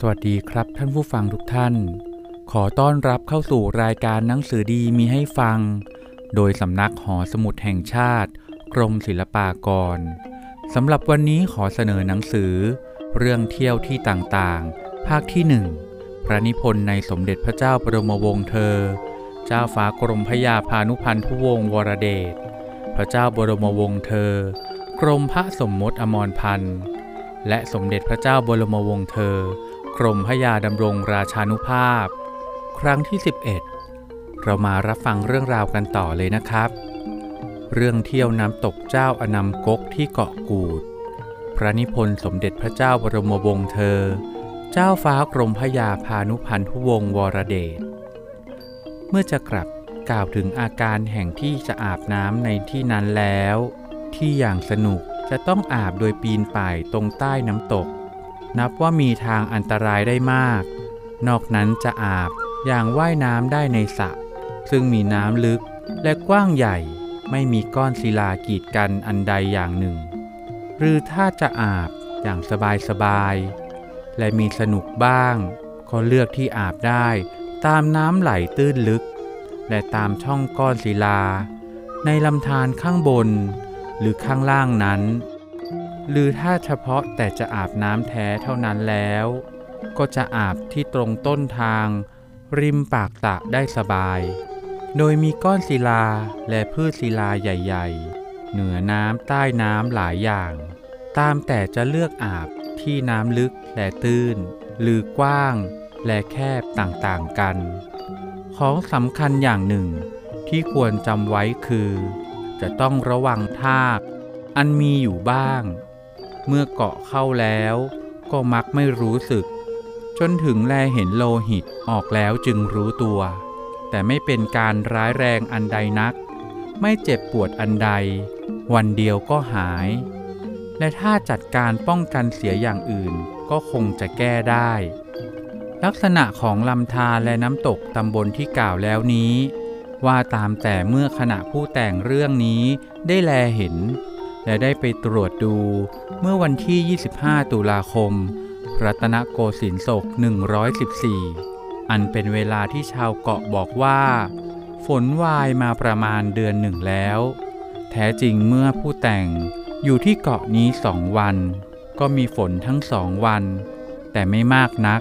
สวัสดีครับท่านผู้ฟังทุกท่าน ขอต้อนรับเข้าสู่รายการหนังสือดีมีให้ฟัง โดยสำนักหอสมุดแห่งชาติ กรมศิลปากรสำหรับวันนี้ขอเสนอหนังสือ เรื่องเที่ยวที่ต่างๆ ภาคที่หนึ่งพระนิพนธ์ในสมเด็จพระเจ้าบรมวงศ์เธอ เจ้าฟ้ากรมพระยาพานุพันธุวงศ์วรเดช พระเจ้าบรมวงศ์เธอ กรมพระสมมติอมรพันธ์ และสมเด็จพระเจ้าบรมวงศ์เธอ กรมพยาดำรงราชานุภาพ ครั้งที่ 11 เรามารับฟังเรื่องราวกันต่อเลยนะครับ เรื่องเที่ยวน้ำตกเจ้าอนามกกที่เกาะกูด พระนิพนธ์สมเด็จพระเจ้าบรมวงศ์เธอ เจ้าฟ้ากรมพยาพานุพันธุวงศ์วรเดช เมื่อจะกลับกล่าวถึงอาการแห่งที่จะอาบน้ำในที่นั้นแล้ว ที่อย่างสนุกจะต้องอาบโดยปีนป่ายตรงใต้น้ำตก นับว่ามีทางอันตรายได้มาก นอกนั้นจะอาบอย่างว่ายน้ำได้ในสระซึ่งมีน้ำลึกและกว้างใหญ่ ไม่มีก้อนศิลากีดกันอันใดอย่างหนึ่ง หรือถ้าจะอาบอย่างสบายๆและมีสนุกบ้าง ก็เลือกที่อาบได้ตามน้ำไหลตื้นลึก และตามช่องก้อนศิลา ในลำธารข้างบน หรือข้างล่างนั้น หรือถ้าเฉพาะแต่จะอาบน้ำแท้เท่านั้นแล้ว ก็จะอาบที่ตรงต้นทาง ริมปากสระได้สบาย โดยมีก้อนศิลาและพืชศิลาใหญ่ ๆ เหนือน้ำใต้น้ำหลายอย่าง ตามแต่จะเลือกอาบที่น้ำลึกและตื้น หรือกว้าง และแคบต่างๆกัน ของสำคัญอย่างหนึ่ง ที่ควรจำไว้คือ จะต้องระวังทาก อันมีอยู่บ้าง เมื่อเกาะเข้าแล้ว ก็มักไม่รู้สึก จนถึงแลเห็นโลหิตออกแล้วจึงรู้ตัว แต่ไม่เป็นการร้ายแรงอันใดนัก ไม่เจ็บปวดอันใด วันเดียวก็หาย และถ้าจัดการป้องกันเสียอย่างอื่นก็คงจะแก้ได้ ลักษณะของลำธารและน้ำตกตำบลที่กล่าวแล้วนี้ ว่าตามแต่เมื่อขณะผู้แต่งเรื่องนี้ได้แลเห็น และได้ไปตรวจดู เมื่อวันที่ 25 ตุลาคม รัตนโกสินทร์ศก 114 อันเป็นเวลาที่ชาวเกาะบอกว่า ฝนวายมาประมาณเดือนหนึ่งแล้ว แท้จริงเมื่อผู้แต่งอยู่ที่เกาะนี้สองวัน ก็มีฝนทั้งสองวัน แต่ไม่มากนัก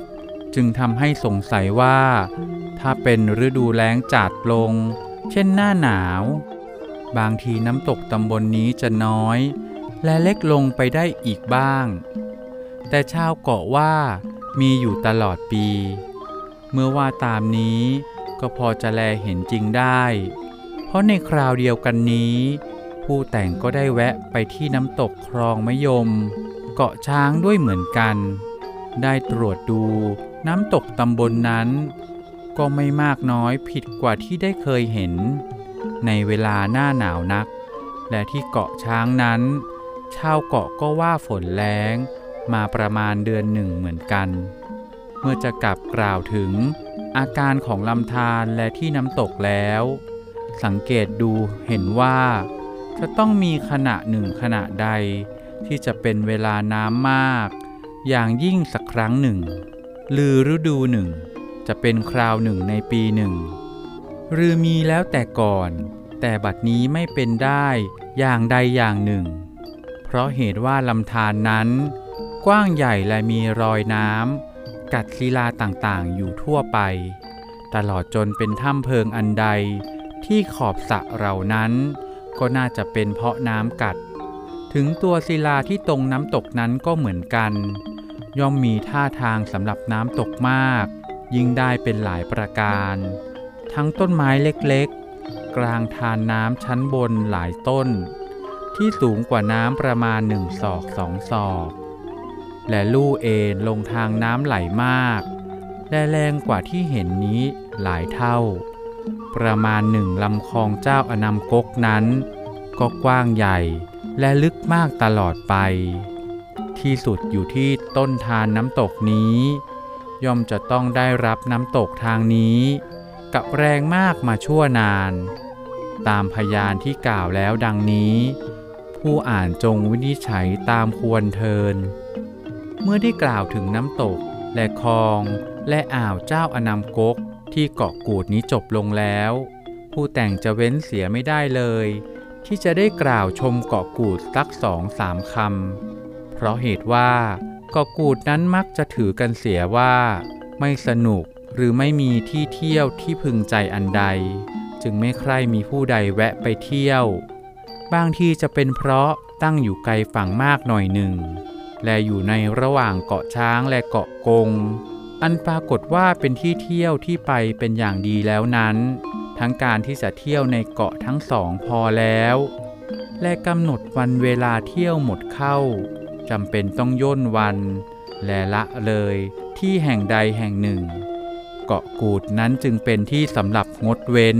จึงทำให้สงสัยว่า ถ้าเป็นฤดูแล้งจัดลง เช่นหน้าหนาว บางทีน้ำตกตำบลนนี้จะน้อย และเล็กลงไปได้อีกบ้าง แต่ชาวเกาะว่ามีอยู่ตลอดปี เมื่อว่าตามนี้ก็พอจะแลเห็นจริงได้ เพราะในคราวเดียวกันนี้ ผู้แต่งก็ได้แวะไปที่น้ำตกคลองมะยม เกาะช้างด้วยเหมือนกัน ได้ตรวจดูน้ำตกตำบลนนั้น ก็ไม่มากน้อยผิดกว่าที่ได้เคยเห็น ในเวลาหน้าหนาวนัก และที่เกาะช้างนั้น ชาวเกาะก็ว่าฝนแล้งมาประมาณเดือนหนึ่งเหมือนกัน เมื่อจะกลับกล่าวถึง อาการของลำธารและที่น้ำตกแล้ว สังเกตดูเห็นว่า จะต้องมีขณะหนึ่งขณะใด ที่จะเป็นเวลาน้ำมาก อย่างยิ่งสักครั้งหนึ่งหรือฤดูหนึ่ง จะเป็นคราวหนึ่งในปีหนึ่งหรือมีแล้วแต่ก่อน แต่บัดนี้ไม่เป็นได้อย่างใดอย่างหนึ่ง เพราะเหตุว่าลำธารนนั้น กว้างใหญ่และมีรอยน้ำกัดศิลาต่างๆ อยู่ทั่วไป ตลอดจนเป็นถ้ำเพิงอันใดที่ขอบสระเหล่านั้น ก็น่าจะเป็นเพราะน้ำกัด ถึงตัวศิลาที่ตรงน้ำตกนั้นก็เหมือนกัน ย่อมมีท่าทางสำหรับน้ำตกมาก ยิ่งได้เป็นหลายประการ ทั้งต้นไม้เล็กๆ กลางทานน้ำชั้นบนหลายต้น ที่สูงกว่าน้ำประมาณหนึ่งศอกสองศอก และลู่เอ็นลงทางน้ำไหลมาก และแรงกว่าที่เห็นนี้หลายเท่า ประมาณหนึ่งลำคลองเจ้าอนามกกนั้น ก็กว้างใหญ่และลึกมากตลอดไป ที่สุดอยู่ที่ต้นทานน้ำตกนี้ ย่อมจะต้องได้รับน้ำตกทางนี้ กับแรงมากมาชั่วนาน ตามพยานที่กล่าวแล้วดังนี้ ผู้อ่านจงวินิจฉัยตามควรเทิน เมื่อได้กล่าวถึงน้ำตก และคลอง และอ่าวเจ้าอนามกกที่เกาะกูดนี้จบลงแล้ว ผู้แต่งจะเว้นเสียไม่ได้เลย ที่จะได้กล่าวชมเกาะกูดสักสองสามคำเพราะเหตุว่าเกาะกูดนั้นมักจะถือกันเสียว่า ไม่สนุกหรือไม่มีที่เที่ยวที่พึงใจอันใด จึงไม่ใคร่มีผู้ใดแวะไปเที่ยว บางทีจะเป็นเพราะตั้งอยู่ไกลฝั่งมากหน่อยหนึ่ง และอยู่ในระหว่างเกาะช้างและเกาะกง อันปรากฏว่าเป็นที่เที่ยวที่ไปเป็นอย่างดีแล้วนั้น ทั้งการที่จะเที่ยวในเกาะทั้งสองพอแล้ว และกำหนดวันเวลาเที่ยวหมดเข้าจำเป็นต้องย่นวัน และละเลยที่แห่งใดแห่งหนึ่ง เกาะกูดนั้นจึงเป็นที่สำหรับงดเว้น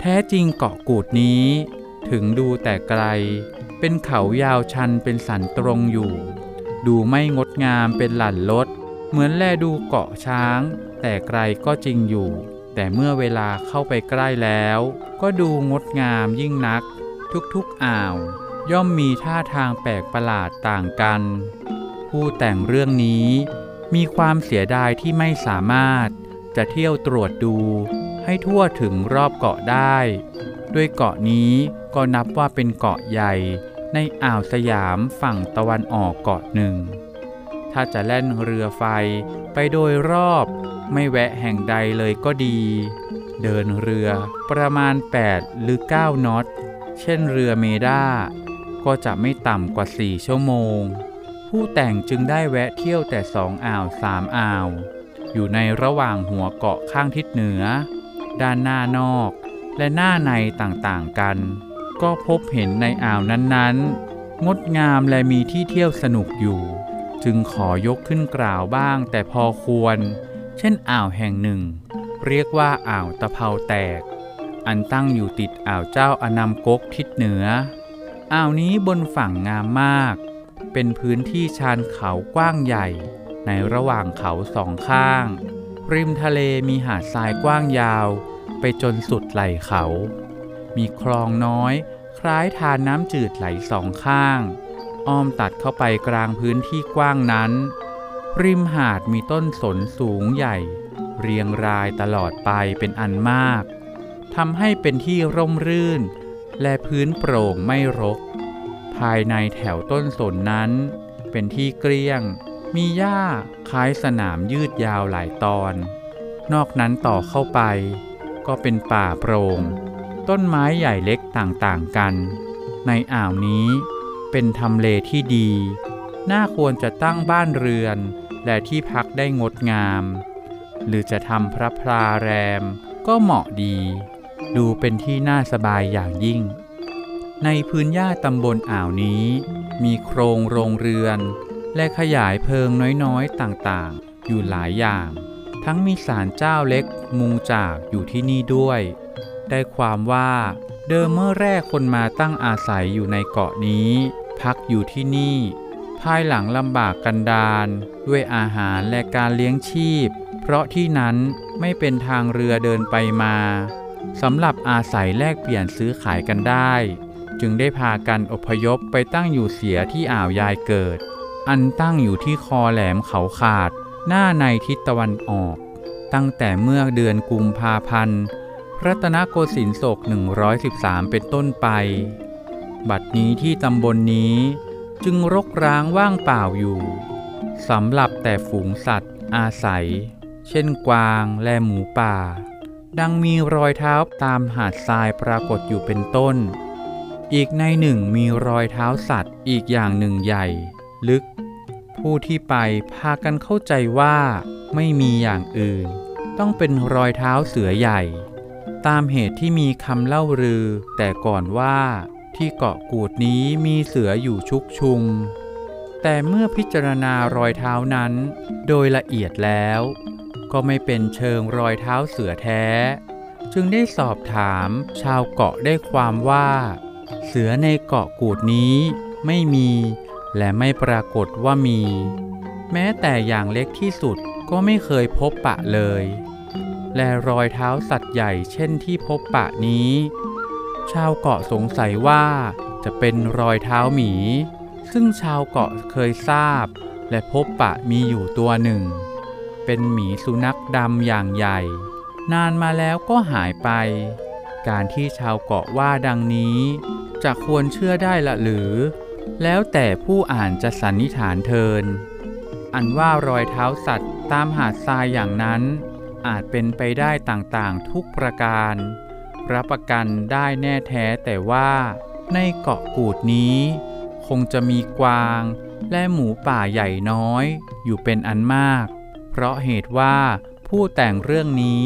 แท้จริงเกาะกูดนี้ ถึงดูแต่ไกล เป็นเขายาวชันเป็นสันตรงอยู่ ดูไม่งดงามเป็นหลั่นลด เหมือนแลดูเกาะช้าง แต่ไกลก็จริงอยู่ แต่เมื่อเวลาเข้าไปใกล้แล้ว ก็ดูงดงามยิ่งนัก ทุกๆอ่าว ย่อมมีท่าทางแปลกประหลาดต่างกัน ผู้แต่งเรื่องนี้ มีความเสียดายที่ไม่สามารถจะเที่ยวตรวจดูให้ทั่วถึงรอบเกาะได้ ด้วยเกาะนี้ก็นับว่าเป็นเกาะใหญ่ ในอ่าวสยามฝั่งตะวันออกเกาะหนึ่ง ถ้าจะแล่นเรือไฟไปโดยรอบไม่แวะแห่งใดเลยก็ดี เดินเรือประมาณ 8 หรือ 9น็อต เช่นเรือเมด้า ก็จะไม่ต่ำกว่า 4 ชั่วโมง ผู้แต่งจึงได้แวะเที่ยวแต่สองอ่าวสามอ่าว อยู่ในระหว่างหัวเกาะข้างทิศเหนือ ด้านหน้านอก และหน้าในต่างๆกัน ก็พบเห็นในอ่าวนั้นๆ งดงามและมีที่เที่ยวสนุกอยู่ จึงขอยกขึ้นกล่าวบ้างแต่พอควร เช่นอ่าวแห่งหนึ่ง เรียกว่าอ่าวตะเภาแตก อันตั้งอยู่ติดอ่าวเจ้าอนามกกทิศเหนือ อ่าวนี้บนฝั่งงามมาก เป็นพื้นที่ชานเขากว้างใหญ่ ในระหว่างเขาสองข้าง ริมทะเลมีหาดทรายกว้างยาว ไปจนสุดไหล่เขา มีคลองน้อย คล้ายทานน้ำจืดไหลสองข้าง อ้อมตัดเข้าไปกลางพื้นที่กว้างนั้น ริมหาดมีต้นสนสูงใหญ่ เรียงรายตลอดไปเป็นอันมากทำให้เป็นที่ร่มรื่น และพื้นโปร่งไม่รก ภายในแถวต้นสนนั้น เป็นที่เกลี้ยง มีหญ้าคล้ายสนามยืดยาวหลายตอน นอกนั้นต่อเข้าไป ก็เป็นป่าโปร่งต้นไม้ใหญ่เล็กต่างๆกัน ในอ่าวนี้เป็นทำเลที่ดี น่าควรจะตั้งบ้านเรือน และที่พักได้งดงาม หรือจะทำพระพลาแรมก็เหมาะดี ดูเป็นที่น่าสบายอย่างยิ่ง ในพื้นหญ้าตำบลอ่าวนี้ มีโครงโรงเรือน และขยายเพิงน้อยๆต่างๆ อยู่หลายอย่าง ทั้งมีศาลเจ้าเล็กมุงจากอยู่ที่นี่ด้วย ได้ความว่าเดิมเมื่อแรกคนมาตั้งอาศัยอยู่ในเกาะนี้ พักอยู่ที่นี่ ภายหลังลำบากกันดารด้วยอาหารและการเลี้ยงชีพ เพราะที่นั้นไม่เป็นทางเรือเดินไปมาสำหรับอาศัยแลกเปลี่ยนซื้อขายกันได้ จึงได้พากันอพยพไปตั้งอยู่เสียที่อ่าวยายเกิด อันตั้งอยู่ที่คอแหลมเขาขาด หน้าในทิศตะวันออก ตั้งแต่เมื่อเดือนกุมภาพันธ์ รัตนโกสินทร์ศก 113 เป็นต้นไป บัดนี้ที่ตำบลนนี้จึงรกร้างว่างเปล่าอยู่สำหรับแต่ฝูงสัตว์อาศัย เช่นกวางและหมูป่า ดังมีรอยเท้าตามหาดทรายปรากฏอยู่เป็นต้น อีกในหนึ่งมีรอยเท้าสัตว์อีกอย่างหนึ่งใหญ่ ลึก ผู้ที่ไปพากันเข้าใจว่าไม่มีอย่างอื่น ต้องเป็นรอยเท้าเสือใหญ่ ตามเหตุที่มีคำเล่าลือ แต่ก่อนว่าที่เกาะกูดนี้มีเสืออยู่ชุกชุม แต่เมื่อพิจารณารอยเท้านั้น โดยละเอียดแล้ว ก็ไม่เป็นเชิงรอยเท้าเสือแท้ จึงได้สอบถามชาวเกาะได้ความว่า เสือในเกาะกูดนี้ไม่มี และไม่ปรากฏว่ามี แม้แต่อย่างเล็กที่สุดก็ไม่เคยพบปะเลย และรอยเท้าสัตว์ใหญ่เช่นที่พบปะนี้ ชาวเกาะสงสัยว่าจะเป็นรอยเท้าหมี ซึ่งชาวเกาะเคยทราบ และพบปะมีอยู่ตัวหนึ่ง เป็นหมีสุนัขดำอย่างใหญ่ นานมาแล้วก็หายไป การที่ชาวเกาะว่าดังนี้จะควรเชื่อได้ละหรือ แล้วแต่ผู้อ่านจะสันนิษฐานเทิน อันว่ารอยเท้าสัตว์ตามหาดทรายอย่างนั้น อาจเป็นไปได้ต่างๆทุกประการ รับประกันได้แน่แท้แต่ว่าในเกาะกูดนี้ คงจะมีกวางและหมูป่าใหญ่น้อย อยู่เป็นอันมาก เพราะเหตุว่าผู้แต่งเรื่องนี้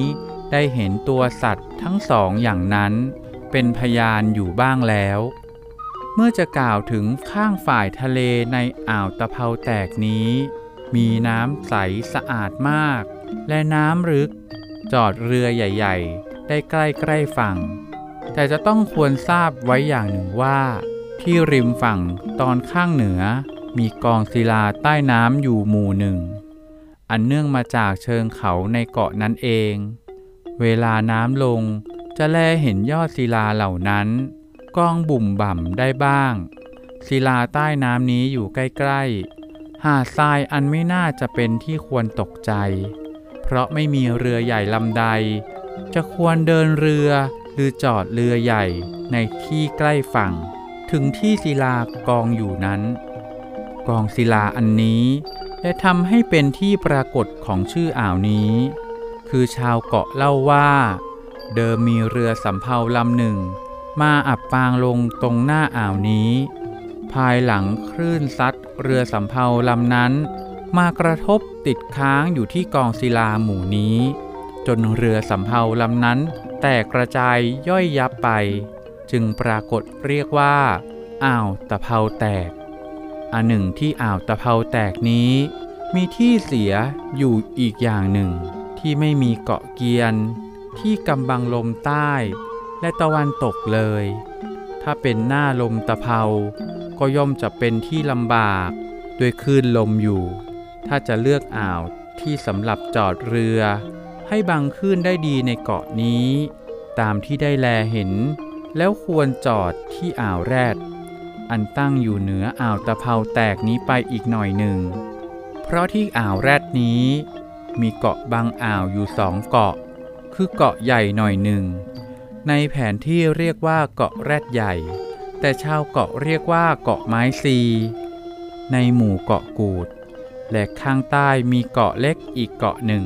ได้เห็นตัวสัตว์ทั้งสองอย่างนั้น เป็นพยานอยู่บ้างแล้ว เมื่อจะกล่าวถึงข้างฝ่ายทะเลในอ่าวตะเภาแตกนี้ มีน้ำใสสะอาดมาก และน้ำลึก จอดเรือใหญ่ ๆ ได้ใกล้ๆฝั่ง แต่จะต้องควรทราบไว้อย่างหนึ่งว่า ที่ริมฝั่งตอนข้างเหนือ มีกองศิลาใต้น้ำอยู่หมู่หนึ่ง อันเนื่องมาจากเชิงเขาในเกาะนั้นเอง เวลาน้ำลงจะแลเห็นยอดศิลาเหล่านั้น กองบุ่มบ่ำได้บ้าง ศิลาใต้น้ำนี้อยู่ใกล้ๆ หาดทรายอันไม่น่าจะเป็นที่ควรตกใจ เพราะไม่มีเรือใหญ่ลำใด จะควรเดินเรือหรือจอดเรือใหญ่ในที่ใกล้ฝั่ง ถึงที่ศิลากองอยู่นั้น กองศิลาอันนี้ได้ทำให้เป็นที่ปรากฏของชื่ออ่าวนี้ คือชาวเกาะเล่าว่า เดิมมีเรือสำเภาลำหนึ่ง มาอับปางลงตรงหน้าอ่าวนี้ ภายหลังคลื่นซัดเรือสำเภาลำนั้น มากระทบติดค้างอยู่ที่กองศิลาหมู่นี้ จนเรือสำเภาลำนั้น แตกกระจายย่อยยับไป จึงปรากฏเรียกว่าอ่าวตะเภาแตก อันหนึ่งที่อ่าวตะเภาแตกนี้ มีที่เสียอยู่อีกอย่างหนึ่ง ที่ไม่มีเกาะเกียน ที่กำบังลมใต้ และตะวันตกเลย ถ้าเป็นหน้าลมตะเภา ก็ย่อมจะเป็นที่ลำบากด้วยคลื่นลมอยู่ ถ้าจะเลือกอ่าวที่สำหรับจอดเรือ ให้บังคลื่นได้ดีในเกาะนี้ ตามที่ได้แลเห็น แล้วควรจอดที่อ่าวแรด อันตั้งอยู่เหนืออ่าวตะเภาแตกนี้ไปอีกหน่อยหนึ่ง เพราะที่อ่าวแรดนี้ มีเกาะบางอ่าวอยู่สองเกาะ คือเกาะใหญ่หน่อยหนึ่ง ในแผนที่เรียกว่าเกาะแรดใหญ่ แต่ชาวเกาะเรียกว่าเกาะไม้ซี ในหมู่เกาะกูด และข้างใต้มีเกาะเล็กอีกเกาะหนึ่ง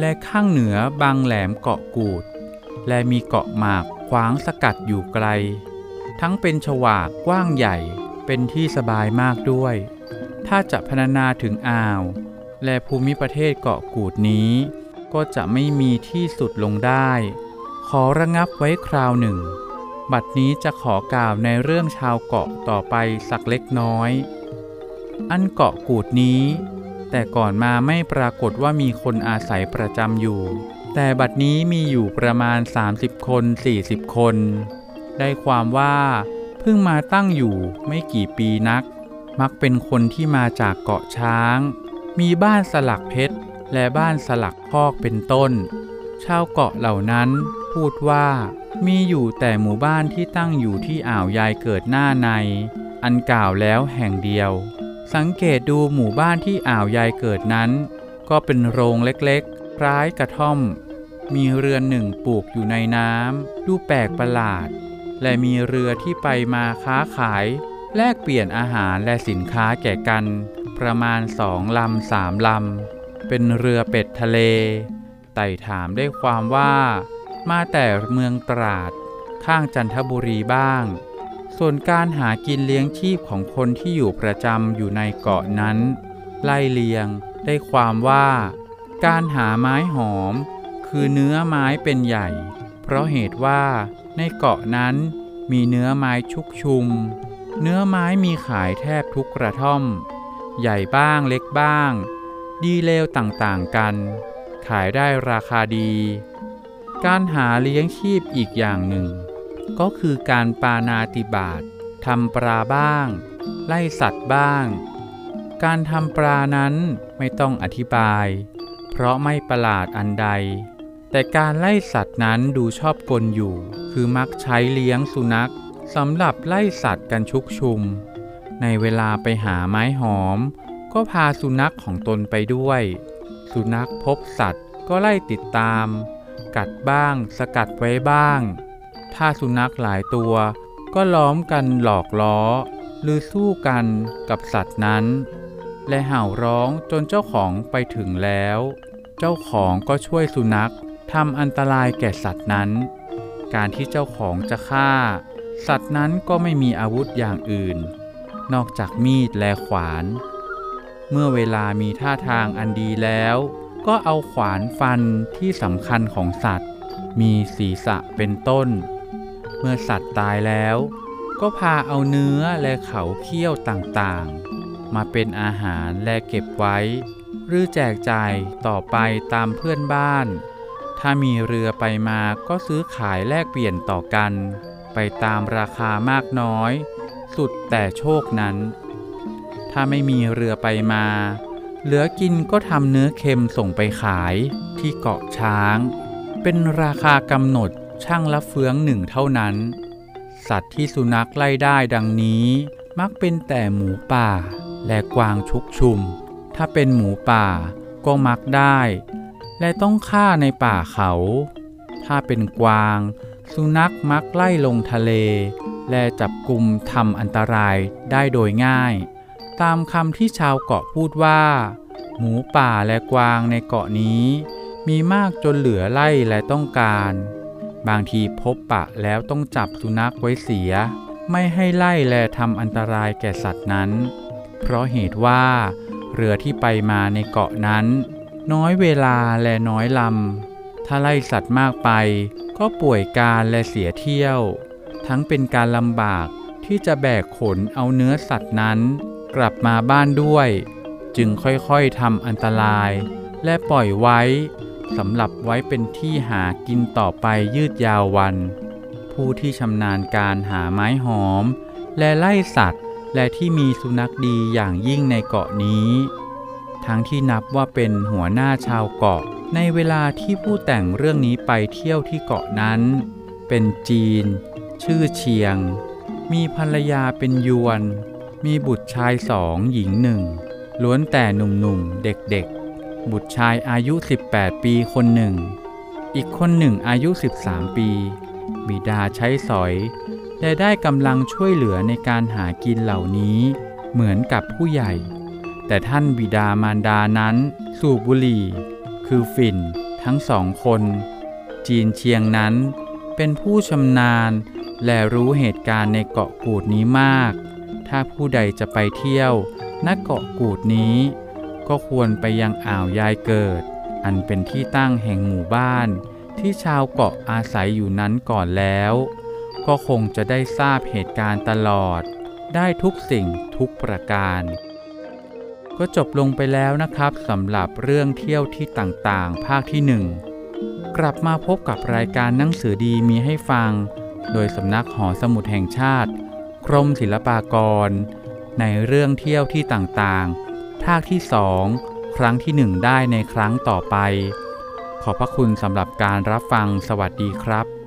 และข้างเหนือบางแหลมเกาะกูด และมีเกาะหมากขวางสกัดอยู่ไกล ทั้งเป็นฉวากกว้างใหญ่เป็นที่สบายมากด้วย ถ้าจะพรรณนาถึงอ่าว และภูมิประเทศเกาะกูดนี้ ก็จะไม่มีที่สุดลงได้ ขอระงับไว้คราวหนึ่ง บัดนี้จะขอกล่าวในเรื่องชาวเกาะต่อไปสักเล็กน้อย อันเกาะกูดนี้ แต่ก่อนมาไม่ปรากฏว่ามีคนอาศัยประจำอยู่ แต่บัดนี้มีอยู่ประมาณ 30 คน 40 คน ได้ความว่าเพิ่งมาตั้งอยู่ไม่กี่ปีนัก มักเป็นคนที่มาจากเกาะช้าง มีบ้านสลักเพชรและบ้านสลักพอกเป็นต้น ชาวเกาะเหล่านั้น พูดว่า มีอยู่แต่หมู่บ้านที่ตั้งอยู่ที่อ่าวยายเกิดหน้าใน อันกล่าวแล้วแห่งเดียว สังเกตดูหมู่บ้านที่อ่าวยายเกิดนั้น ก็เป็นโรงเล็กๆคล้ายกระท่อม มีเรือนหนึ่งปลูกอยู่ในน้ำดูแปลกประหลาด และมีเรือที่ไปมาค้าขาย แลกเปลี่ยนอาหารและสินค้าแก่กัน ประมาณสองลำสามลำเป็นเรือเป็ดทะเล ไต่ถามได้ความว่า มาแต่เมืองตราด ข้างจันทบุรีบ้าง ส่วนการหากินเลี้ยงชีพของคนที่อยู่ประจำอยู่ในเกาะนั้น ไล่เลียงได้ความว่า การหาไม้หอม คือเนื้อไม้เป็นใหญ่ เพราะเหตุว่าในเกาะนั้นมีเนื้อไม้ชุกชุม เนื้อไม้มีขายแทบทุกกระท่อม ใหญ่บ้างเล็กบ้าง ดีเลวต่างๆกัน ขายได้ราคาดี การหาเลี้ยงชีพอีกอย่างหนึ่ง ก็คือการปานาติบาตทำปลาบ้าง ไล่สัตว์บ้าง การทำปลานั้นไม่ต้องอธิบาย เพราะไม่ประหลาดอันใด แต่การไล่สัตว์นั้นดูชอบกลอยู่ คือมักใช้เลี้ยงสุนัขสำหรับไล่สัตว์กันชุกชุม ในเวลาไปหาไม้หอม ก็พาสุนัขของตนไปด้วยสสุนัขพบสัตว์ก็ไล่ติดตาม กัดบ้าง สกัดไว้บ้าง ถ้าสุนัขหลายตัว ก็ล้อมกันหลอกล้อ หรือสู้กันกับสัตว์นั้น และเห่าร้องจนเจ้าของไปถึงแล้ว เจ้าของก็ช่วยสุนัขทำอันตรายแก่สัตว์นั้น การที่เจ้าของจะฆ่า สัตว์นั้นก็ไม่มีอาวุธอย่างอื่น นอกจากมีดและขวาน เมื่อเวลามีท่าทางอันดีแล้ว ก็เอาขวานฟันที่สำคัญของสัตว์ มีศีรษะเป็นต้น เมื่อสัตว์ตายแล้ว ก็พาเอาเนื้อและเขาเคี้ยวต่างๆ มาเป็นอาหารและเก็บไว้ หรือแจกจ่ายต่อไปตามเพื่อนบ้าน ถ้ามีเรือไปมาก็ซื้อขายแลกเปลี่ยนต่อกัน ไปตามราคามากน้อย สุดแต่โชคนั้น ถ้าไม่มีเรือไปมา เหลือกินก็ทำเนื้อเค็มส่งไปขายที่เกาะช้าง เป็นราคากำหนดช่างละเฟืองหนึ่งเท่านั้น สัตว์ที่สุนัขไล่ได้ดังนี้มักเป็นแต่หมูป่า และกวางชุกชุม ถ้าเป็นหมูป่าก็มักได้ และต้องฆ่าในป่าเขา ถ้าเป็นกวาง สุนัขมักไล่ลงทะเล และจับกลุ่มทำอันตรายได้โดยง่าย ตามคำที่ชาวเกาะพูดว่า หมูป่าและกวางในเกาะนี้ มีมากจนเหลือไล่และต้องการ บางทีพบปะแล้วต้องจับสุนัขไว้เสีย ไม่ให้ไล่และทำอันตรายแก่สัตว์นั้น เพราะเหตุว่า เรือที่ไปมาในเกาะนั้น น้อยเวลาและน้อยลำถ้าไล่สัตว์มากไป ก็ป่วยการและเสียเที่ยว ทั้งเป็นการลำบากที่จะแบกขนเอาเนื้อสัตว์นั้น กลับมาบ้านด้วย จึงค่อยๆทำอันตราย และปล่อยไว้สำหรับไว้เป็นที่หากินต่อไปยืดยาววัน ผู้ที่ชำนาญการหาไม้หอม และไล่สัตว์ และที่มีสุนัขดีอย่างยิ่งในเกาะนี้ ทั้งที่นับว่าเป็นหัวหน้าชาวเกาะ ในเวลาที่ผู้แต่งเรื่องนี้ไปเที่ยวที่เกาะนั้น เป็นจีน ชื่อเชียง มีภรรยาเป็นยวน มีบุตรชายสองหญิงหนึ่งล้วนแต่หนุ่มๆ เด็กๆ บุตรชายอายุ 18 ปีคนหนึ่ง อีกคนหนึ่งอายุ 13 ปี บิดาใช้สอยและได้กำลังช่วยเหลือในการหากินเหล่านี้ เหมือนกับผู้ใหญ่ แต่ท่านบิดามารดานั้นสูบบุหรี่ คือฝิ่น ทั้งสองคน จีนเชียงนั้นเป็นผู้ชำนาญและรู้เหตุการณ์ในเกาะกูดนี้มาก ถ้าผู้ใดจะไปเที่ยวณเกาะกูดนี้ ก็ควรไปยังอ่าวยายเกิด อันเป็นที่ตั้งแห่งหมู่บ้าน ที่ชาวเกาะอาศัยอยู่นั้นก่อนแล้ว ก็คงจะได้ทราบเหตุการณ์ตลอด ได้ทุกสิ่งทุกประการ ก็จบลงไปแล้วนะครับสำหรับเรื่องเที่ยวที่ต่างๆ ภาคที่หนึ่งกลับมาพบกับรายการหนังสือดีมีให้ฟัง โดยสำนักหอสมุดแห่งชาติ กรมศิลปากร ในเรื่องเที่ยวที่ต่างๆ ภาคที่สองครั้งที่หนึ่งได้ในครั้งต่อไป ขอบพระคุณสำหรับการรับฟังสวัสดีครับ